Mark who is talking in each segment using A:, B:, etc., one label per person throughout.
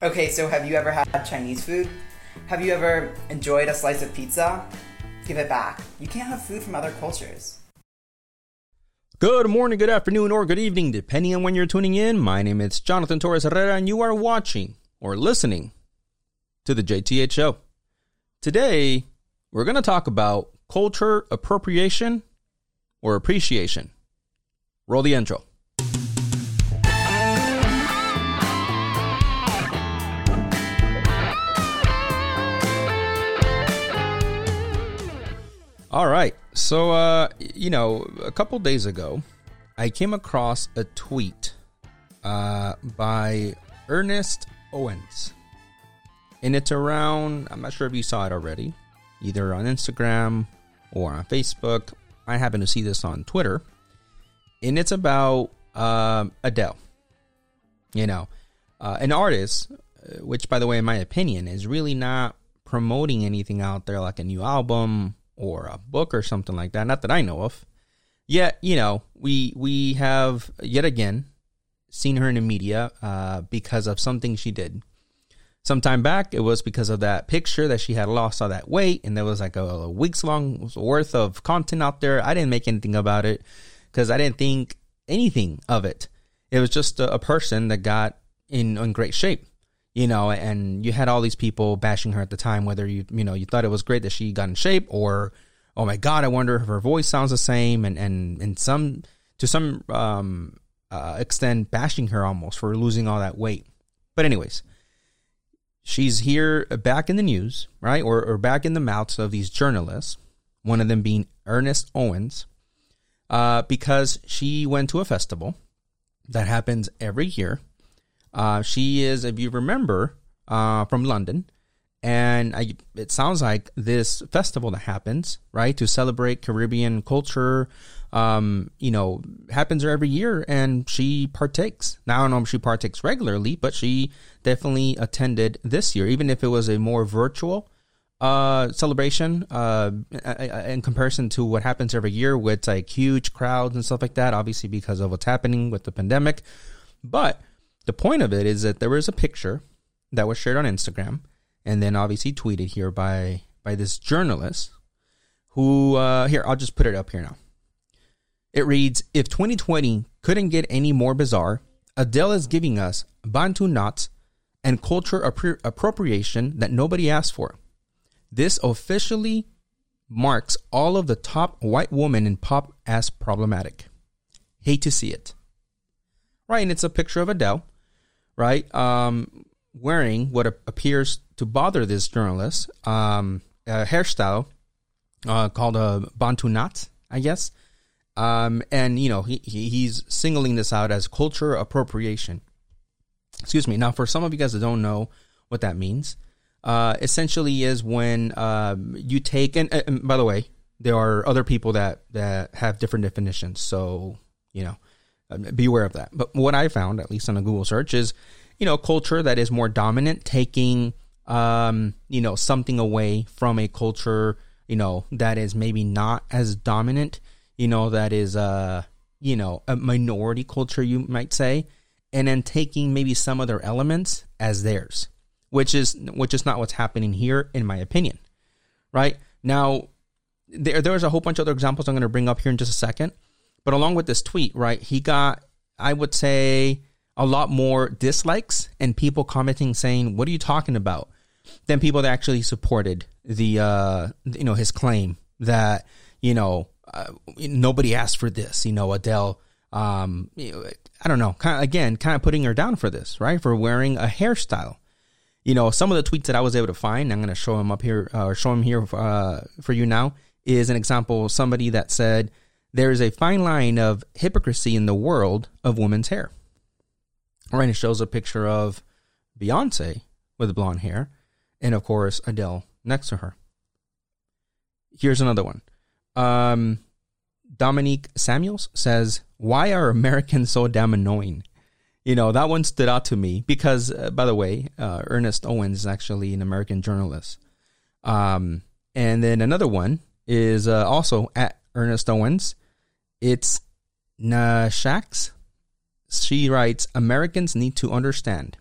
A: Okay, so have you ever had Chinese food? Have you ever enjoyed a slice of pizza? Give it back. You can't have food from other cultures.
B: Good morning, good afternoon, or good evening, depending on when you're tuning in. My name is Jonathan Torres Herrera, and you are watching or listening to the JTH Show. Today, we're going to talk about culture appropriation or appreciation. Roll the intro. All right. So, uh, you know, a couple days ago, I came across a tweet uh, by Ernest Owens. And it's around, I'm not sure if you saw it already, either on Instagram or on Facebook. I happen to see this on Twitter. And it's about um, Adele. You know, uh, an artist, uh, which, by the way, in my opinion, is really not promoting anything out there like a new album or a book or something like that. Not that I know of. Yet, you know, we we have yet again seen her in the media uh, because of something she did. Some time back, it was because of that picture that she had lost all that weight, and there was like a, a weeks long worth of content out there. I didn't make anything about it because I didn't think anything of it. It was just a, a person that got in, in great shape you know, and you had all these people bashing her at the time, whether you, you know, you thought it was great that she got in shape or, oh my God, I wonder if her voice sounds the same. And, and, and some, to some, um, uh, extent bashing her almost for losing all that weight. But anyways, she's here back in the news, right? Or, or back in the mouths of these journalists, one of them being Ernest Owens, uh, because she went to a festival that happens every year uh, she is, if you remember, uh, from London. And I, it sounds like this festival that happens, right, to celebrate Caribbean culture, um, you know, happens every year and she partakes. Now, I don't know if she partakes regularly, but she definitely attended this year, even if it was a more virtual uh, celebration uh, in comparison to what happens every year with like huge crowds and stuff like that, obviously because of what's happening with the pandemic. But the point of it is that there was a picture that was shared on Instagram and then obviously tweeted here by by this journalist who uh, here I'll just put it up here now. It reads: If 2020 couldn't get any more bizarre, Adele is giving us Bantu knots and culture appro- appropriation that nobody asked for. This officially marks all of the top white women in pop as problematic. Hate to see it. Right, and it's a picture of Adele right? Um, wearing what appears to bother this journalist, um, a hairstyle uh, called a Bantu knot, I guess. Um, and you know he, he, he's singling this out as culture appropriation. Excuse me. Now, for some of you guys that don't know what that means, uh, essentially is when um, you take and, and by the way, there are other people that that have different definitions. So you know, um, beware of that. But what I found, at least on a Google search, is you know culture that is more dominant, taking um, you know something away from a culture you know that is maybe not as dominant. You know that is uh you know a minority culture, you might say, and then taking maybe some other elements as theirs, which is which is not what's happening here, in my opinion. Right now, there there's a whole bunch of other examples I'm going to bring up here in just a second but along with this tweet, right, he got, I would say, a lot more dislikes and people commenting saying, "What are you talking about?" than people that actually supported the, uh, you know, his claim that you know uh, nobody asked for this. You know, Adele. Um, you know, I don't know. Kind of, again, kind of putting her down for this, right? For wearing a hairstyle. You know, some of the tweets that I was able to find, I'm going to show them up here, uh, show them here uh, for you now. Is an example somebody that said there is a fine line of hypocrisy in the world of women's hair. Right, it shows a picture of Beyonce with blonde hair, and of course Adele next to her. Here's another one. Um, Dominique Samuels says, "Why are Americans so damn annoying?" You know that one stood out to me because, uh, by the way, uh, Ernest Owens is actually an American journalist. Um, and then another one is uh, also at Ernest Owens. It's Nashax. She writes Americans need to understand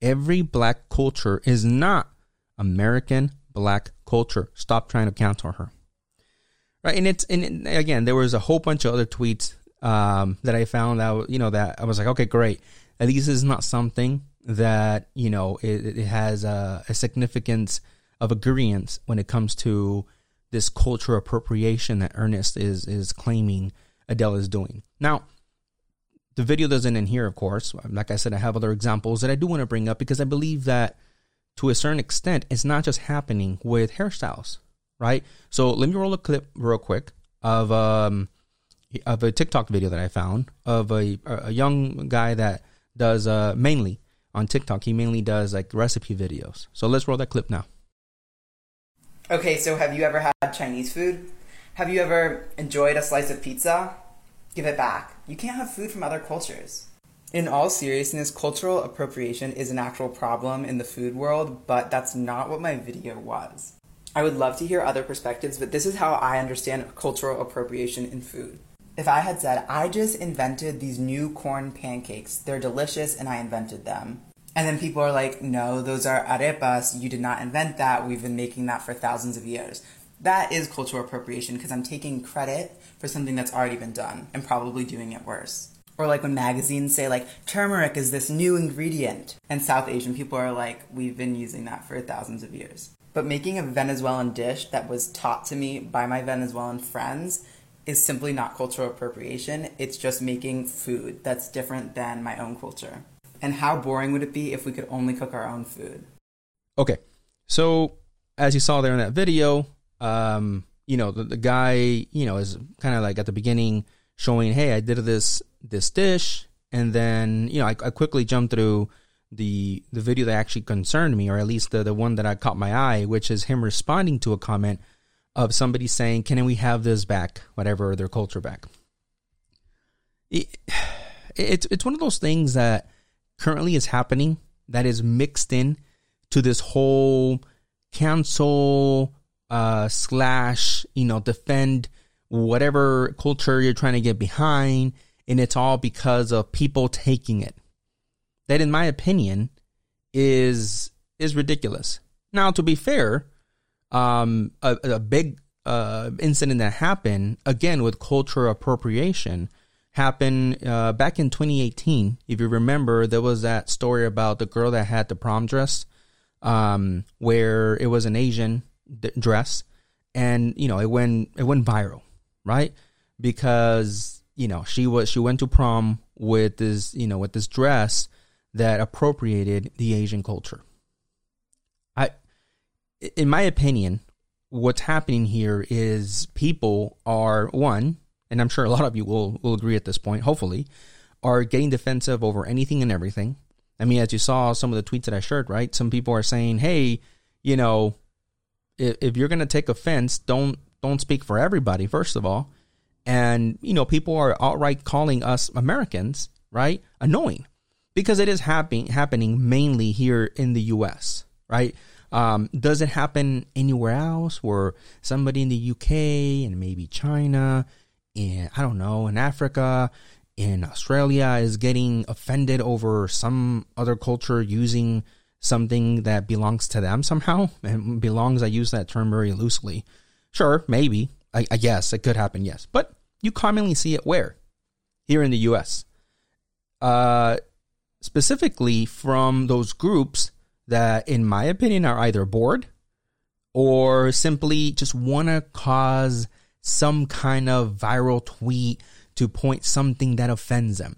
B: Every black culture is not American black culture. Stop trying to cancel her. Right, and it's and again, there was a whole bunch of other tweets um, that I found that you know that I was like, okay, great. At least it's not something that you know it, it has a, a significance of agreement when it comes to this culture appropriation that Ernest is is claiming Adele is doing. Now, the video doesn't end here, of course. Like I said, I have other examples that I do want to bring up because I believe that to a certain extent, it's not just happening with hairstyles, right? So let me roll a clip real quick of um of a TikTok video that I found of a a young guy that does uh mainly on TikTok. He mainly does like recipe videos. So let's roll that clip now.
A: Okay, so have you ever had Chinese food? Have you ever enjoyed a slice of pizza? Give it back. You can't have food from other cultures. In all seriousness, cultural appropriation is an actual problem in the food world, but that's not what my video was. I would love to hear other perspectives, but this is how I understand cultural appropriation in food. If I had said, I just invented these new corn pancakes, they're delicious and I invented them. And then people are like, no, those are arepas, you did not invent that, we've been making that for thousands of years. That is cultural appropriation because I'm taking credit for something that's already been done and probably doing it worse. Or like when magazines say like turmeric is this new ingredient, and South Asian people are like, we've been using that for thousands of years. But making a Venezuelan dish that was taught to me by my Venezuelan friends is simply not cultural appropriation. It's just making food that's different than my own culture. And how boring would it be if we could only cook our own food?
B: Okay. So, as you saw there in that video, um, you know, the, the guy, you know, is kind of like at the beginning showing, hey, I did this this dish, and then you know I, I quickly jumped through the the video that actually concerned me, or at least the the one that I caught my eye, which is him responding to a comment of somebody saying, "Can we have this back? Whatever their culture back." It, it's it's one of those things that currently is happening that is mixed in to this whole cancel uh, slash you know defend whatever culture you're trying to get behind and it's all because of people taking it. That, in my opinion, is is ridiculous. Now, to be fair, um, a, a big uh, incident that happened again with cultural appropriation happened uh, back in 2018. If you remember, there was that story about the girl that had the prom dress, um, where it was an Asian d- dress, and you know it went it went viral, right? Because you know, she was she went to prom with this, you know, with this dress that appropriated the Asian culture. I in my opinion, what's happening here is people are one, and I'm sure a lot of you will will agree at this point, hopefully, are getting defensive over anything and everything. I mean, as you saw some of the tweets that I shared, right? Some people are saying, "Hey, you know, if, if you're going to take offense, don't don't speak for everybody. First of all, and, you know, people are outright calling us Americans, right? Annoying because it is happening, happening mainly here in the US, right? Um, does it happen anywhere else where somebody in the UK and maybe China, in, I don't know, in Africa, in Australia is getting offended over some other culture using something that belongs to them somehow and belongs, I use that term very loosely. Sure, maybe. I, I guess it could happen, yes. But you commonly see it where? Here in the US. Uh, specifically from those groups that, in my opinion, are either bored or simply just want to cause some kind of viral tweet to point something that offends them.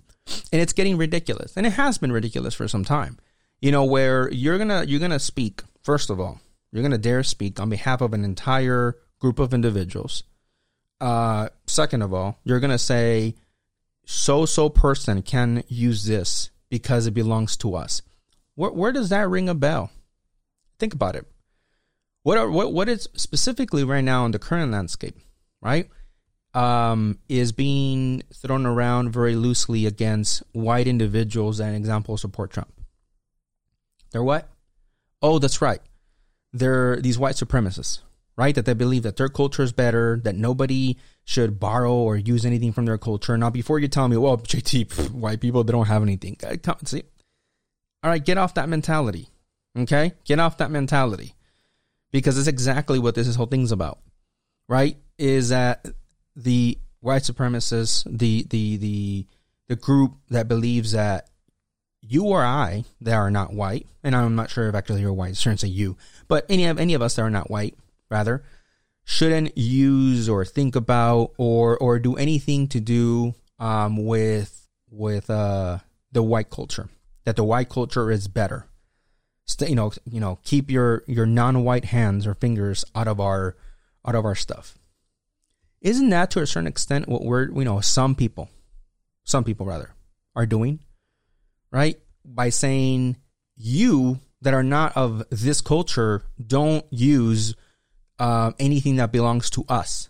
B: And it's getting ridiculous. And it has been ridiculous for some time. You know, where you're to you're to speak first of all, you're to dare speak on behalf of an entire group of individuals uh, second of all, you're to say, so so person can use this because it belongs to us. Where, where does that ring a bell? Think about it. What are what what is specifically right now in the current landscape, right? Um, is being thrown around very loosely against white individuals that, example, support Trump. They're what? Oh, that's right. They're these white supremacists, right? That they believe that their culture is better, that nobody should borrow or use anything from their culture. Now, before you tell me, well, JT, white people, they don't have anything. Uh, see, All right, get off that mentality. Okay? Get off that mentality. Because it's exactly what this whole thing's about. Right? Is that the white supremacists, the the the the group that believes that you or I that are not white, and I'm not sure if actually you're white, say you, but any of any of us that are not white, rather, shouldn't use or think about or or do anything to do um, with with uh, the white culture. That the white culture is better. Stay, you know, you know, keep your your non-white hands or fingers out of our out of our stuff. Isn't that to a certain extent what we're you know some people, some people rather, are doing, right? By saying you that are not of this culture don't use uh, anything that belongs to us.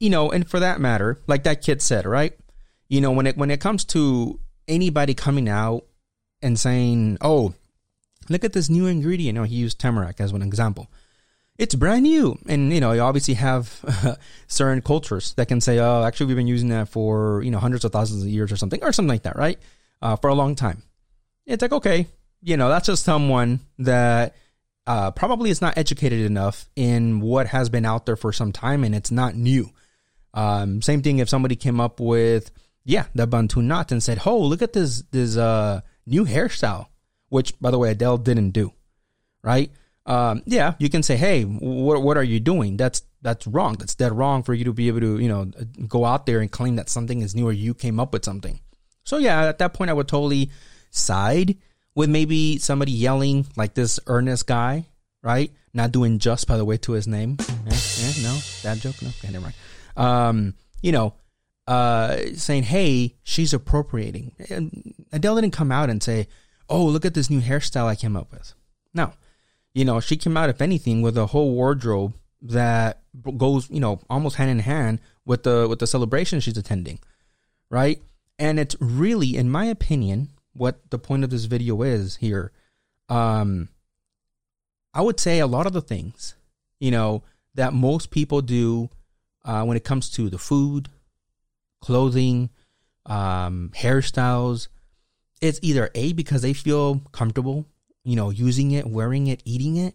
B: You know, and for that matter, like that kid said, right? You know, when it when it comes to anybody coming out and saying, "Oh, look at this new ingredient," you know, he used turmeric as one example. It's brand new, and you know, you obviously have uh, certain cultures that can say, "Oh, actually, we've been using that for you know hundreds of thousands of years or something, or something like that, right? Uh, for a long time." It's like, okay, you know, that's just someone that uh, probably is not educated enough in what has been out there for some time and it's not new. Um, same thing if somebody came up with, yeah, the Bantu knot and said, "Oh, look at this this uh, new hairstyle," which, by the way, Adele didn't do, right? Um, yeah, you can say, "Hey, what what are you doing?" That's that's wrong. That's dead wrong for you to be able to you know go out there and claim that something is new or you came up with something. So yeah, at that point, I would totally side with maybe somebody yelling like this earnest guy, right? Not doing just by the way to his name. Eh, eh, no, that joke. No, okay, never mind. Um, you know, uh, saying, "Hey, she's appropriating." And Adele didn't come out and say, "Oh, look at this new hairstyle I came up with." No, you know, she came out, if anything, with a whole wardrobe that goes, you know, almost hand in hand with the with the celebration she's attending, right? And it's really, in my opinion, what the point of this video is here. Um, I would say a lot of the things, you know, that most people do uh, when it comes to the food, clothing, um, hairstyles, it's either A, because they feel comfortable, you know, using it, wearing it, eating it.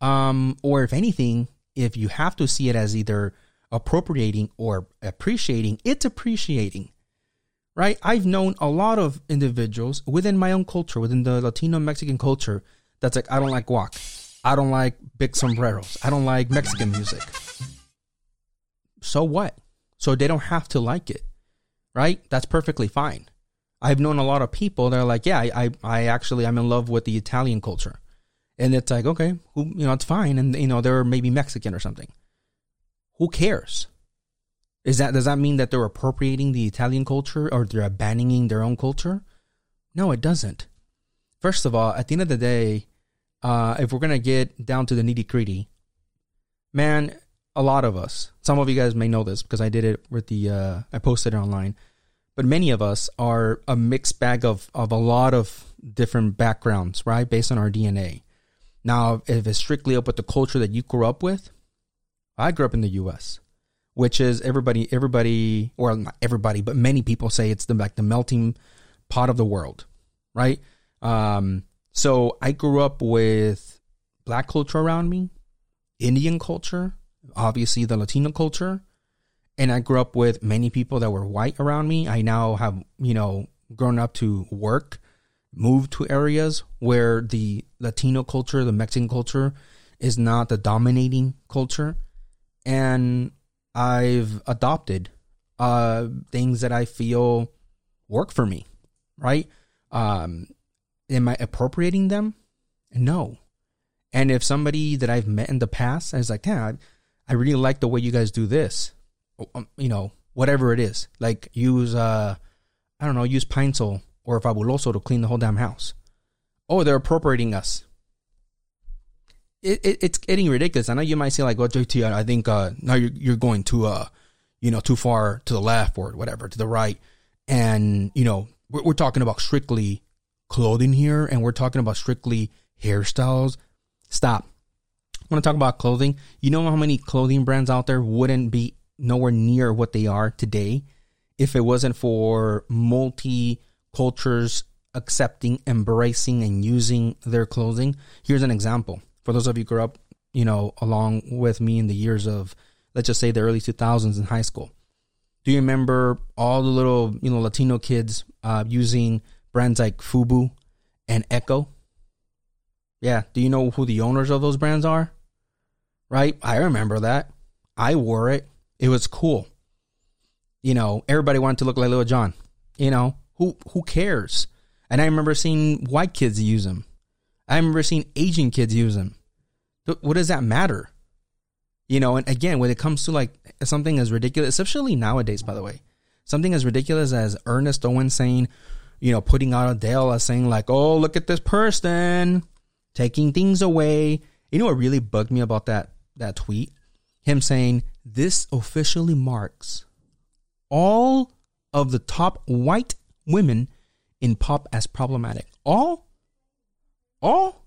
B: Um, or if anything, if you have to see it as either appropriating or appreciating, it's appreciating right? I've known a lot of individuals within my own culture, within the Latino Mexican culture, that's like, I don't like guac. I don't like big sombreros. I don't like Mexican music. So what? So they don't have to like it, right? That's perfectly fine. I've known a lot of people that are like, yeah, I, I, I actually, I'm in love with the Italian culture. And it's like, okay, who, you know, it's fine. And, you know, they're maybe Mexican or something. Who cares? Is that does that mean that they're appropriating the Italian culture or they're abandoning their own culture? No, it doesn't. First of all, at the end of the day, uh, if we're gonna get down to the nitty gritty, man, a lot of us, some of you guys may know this because I did it with the uh, I posted it online, but many of us are a mixed bag of of a lot of different backgrounds, right, based on our DNA. Now, if it's strictly up with the culture that you grew up with, I grew up in the U.S which is everybody, everybody, or not everybody, but many people say it's the like the melting pot of the world, right? Um, so I grew up with black culture around me, Indian culture, obviously the Latino culture, and I grew up with many people that were white around me. I now have, you know, grown up to work, moved to areas where the Latino culture, the Mexican culture is not the dominating culture. And I've adopted uh, things that I feel work for me, right? Um, am I appropriating them? No. And if somebody that I've met in the past is like, yeah, I, really like the way you guys do this, you know, whatever it is, like use, uh, I don't know, use Pine-Sol or Fabuloso to clean the whole damn house. Oh, they're appropriating us it, it, it's getting ridiculous. I know you might say like, "Well, JT, I think uh, now you're you're going too uh, you know, too far to the left or whatever to the right," and you know, we're, we're talking about strictly clothing here, and we're talking about strictly hairstyles. Stop. I want to talk about clothing. You know how many clothing brands out there wouldn't be nowhere near what they are today if it wasn't for multi cultures accepting, embracing, and using their clothing. Here's an example. For those of you who grew up, you know, along with me in the years of, let's just say the early 2000s in high school. Do you remember all the little, you know, Latino kids uh, using brands like Fubu and Ecko? Yeah. Do you know who the owners of those brands are? Right? I remember that. I wore it. It was cool. You know, everybody wanted to look like Lil Jon. You know, who who cares? And I remember seeing white kids use them. I remember seeing Asian kids use them. What does that matter? You know, and again, when it comes to like something as ridiculous, especially nowadays, by the way, something as ridiculous as Ernest Owen saying, you know, putting out Adele as saying like, "Oh, look at this person taking things away." You know what really bugged me about that that tweet? Him saying this officially marks all of the top white women in pop as problematic. All, all.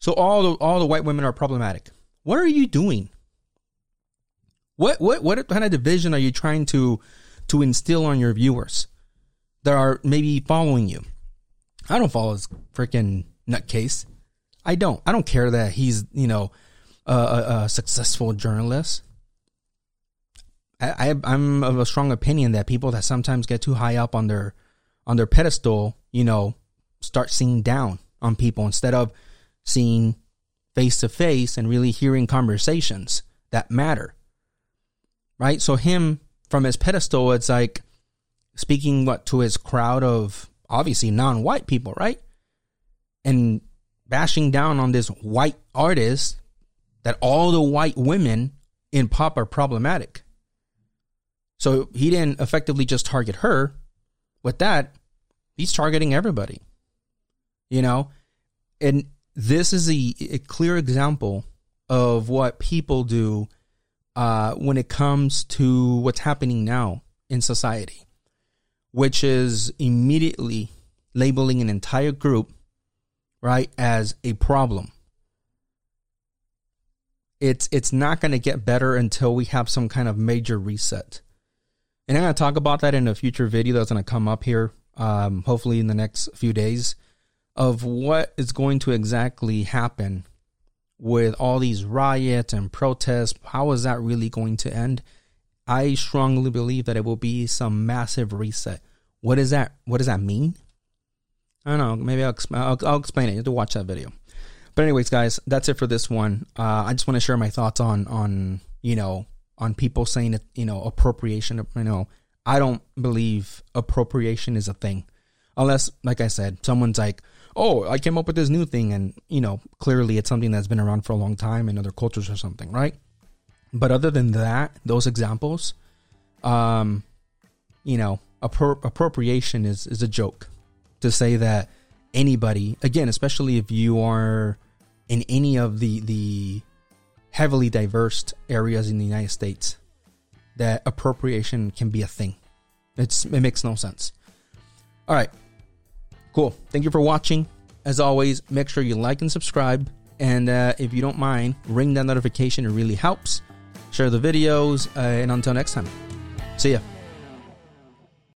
B: So all the all the white women are problematic. What are you doing? What what what kind of division are you trying to to instill on your viewers that are maybe following you? I don't follow this freaking nutcase. I don't. I don't care that he's you know a, a, a successful journalist. I, I am of a strong opinion that people that sometimes get too high up on their on their pedestal, you know, start seeing down on people instead of seeing face to face and really hearing conversations that matter. Right? So him from his pedestal, it's like speaking what to his crowd of obviously non-white people, right? And bashing down on this white artist that all the white women in pop are problematic. So he didn't effectively just target her. With that, he's targeting everybody. You know? And this is a, a clear example of what people do uh, when it comes to what's happening now in society, which is immediately labeling an entire group, right, as a problem. It's it's not going to get better until we have some kind of major reset. And I'm going to talk about that in a future video that's going to come up here, um, hopefully in the next few days, of what is going to exactly happen with all these riots and protests. How is that really going to end? I strongly believe that it will be some massive reset. What is that? What does that mean? I don't know. Maybe I'll, I'll, I'll explain it. You have to watch that video. But anyways, guys, that's it for this one. Uh, I just want to share my thoughts on on you know on people saying that you know appropriation. You know, I don't believe appropriation is a thing, unless, like I said, someone's like, "Oh, I came up with this new thing," and you know, clearly it's something that's been around for a long time in other cultures or something, right? But other than that, those examples, um, you know, appro- appropriation is is a joke to say that anybody, again, especially if you are in any of the the heavily diverse areas in the United States that appropriation can be a thing. It's it makes no sense. All right. Cool. Thank you for watching. As always, make sure you like and subscribe. And uh, if you don't mind, ring that notification. It really helps. Share the videos. Uh, and until next time, see ya.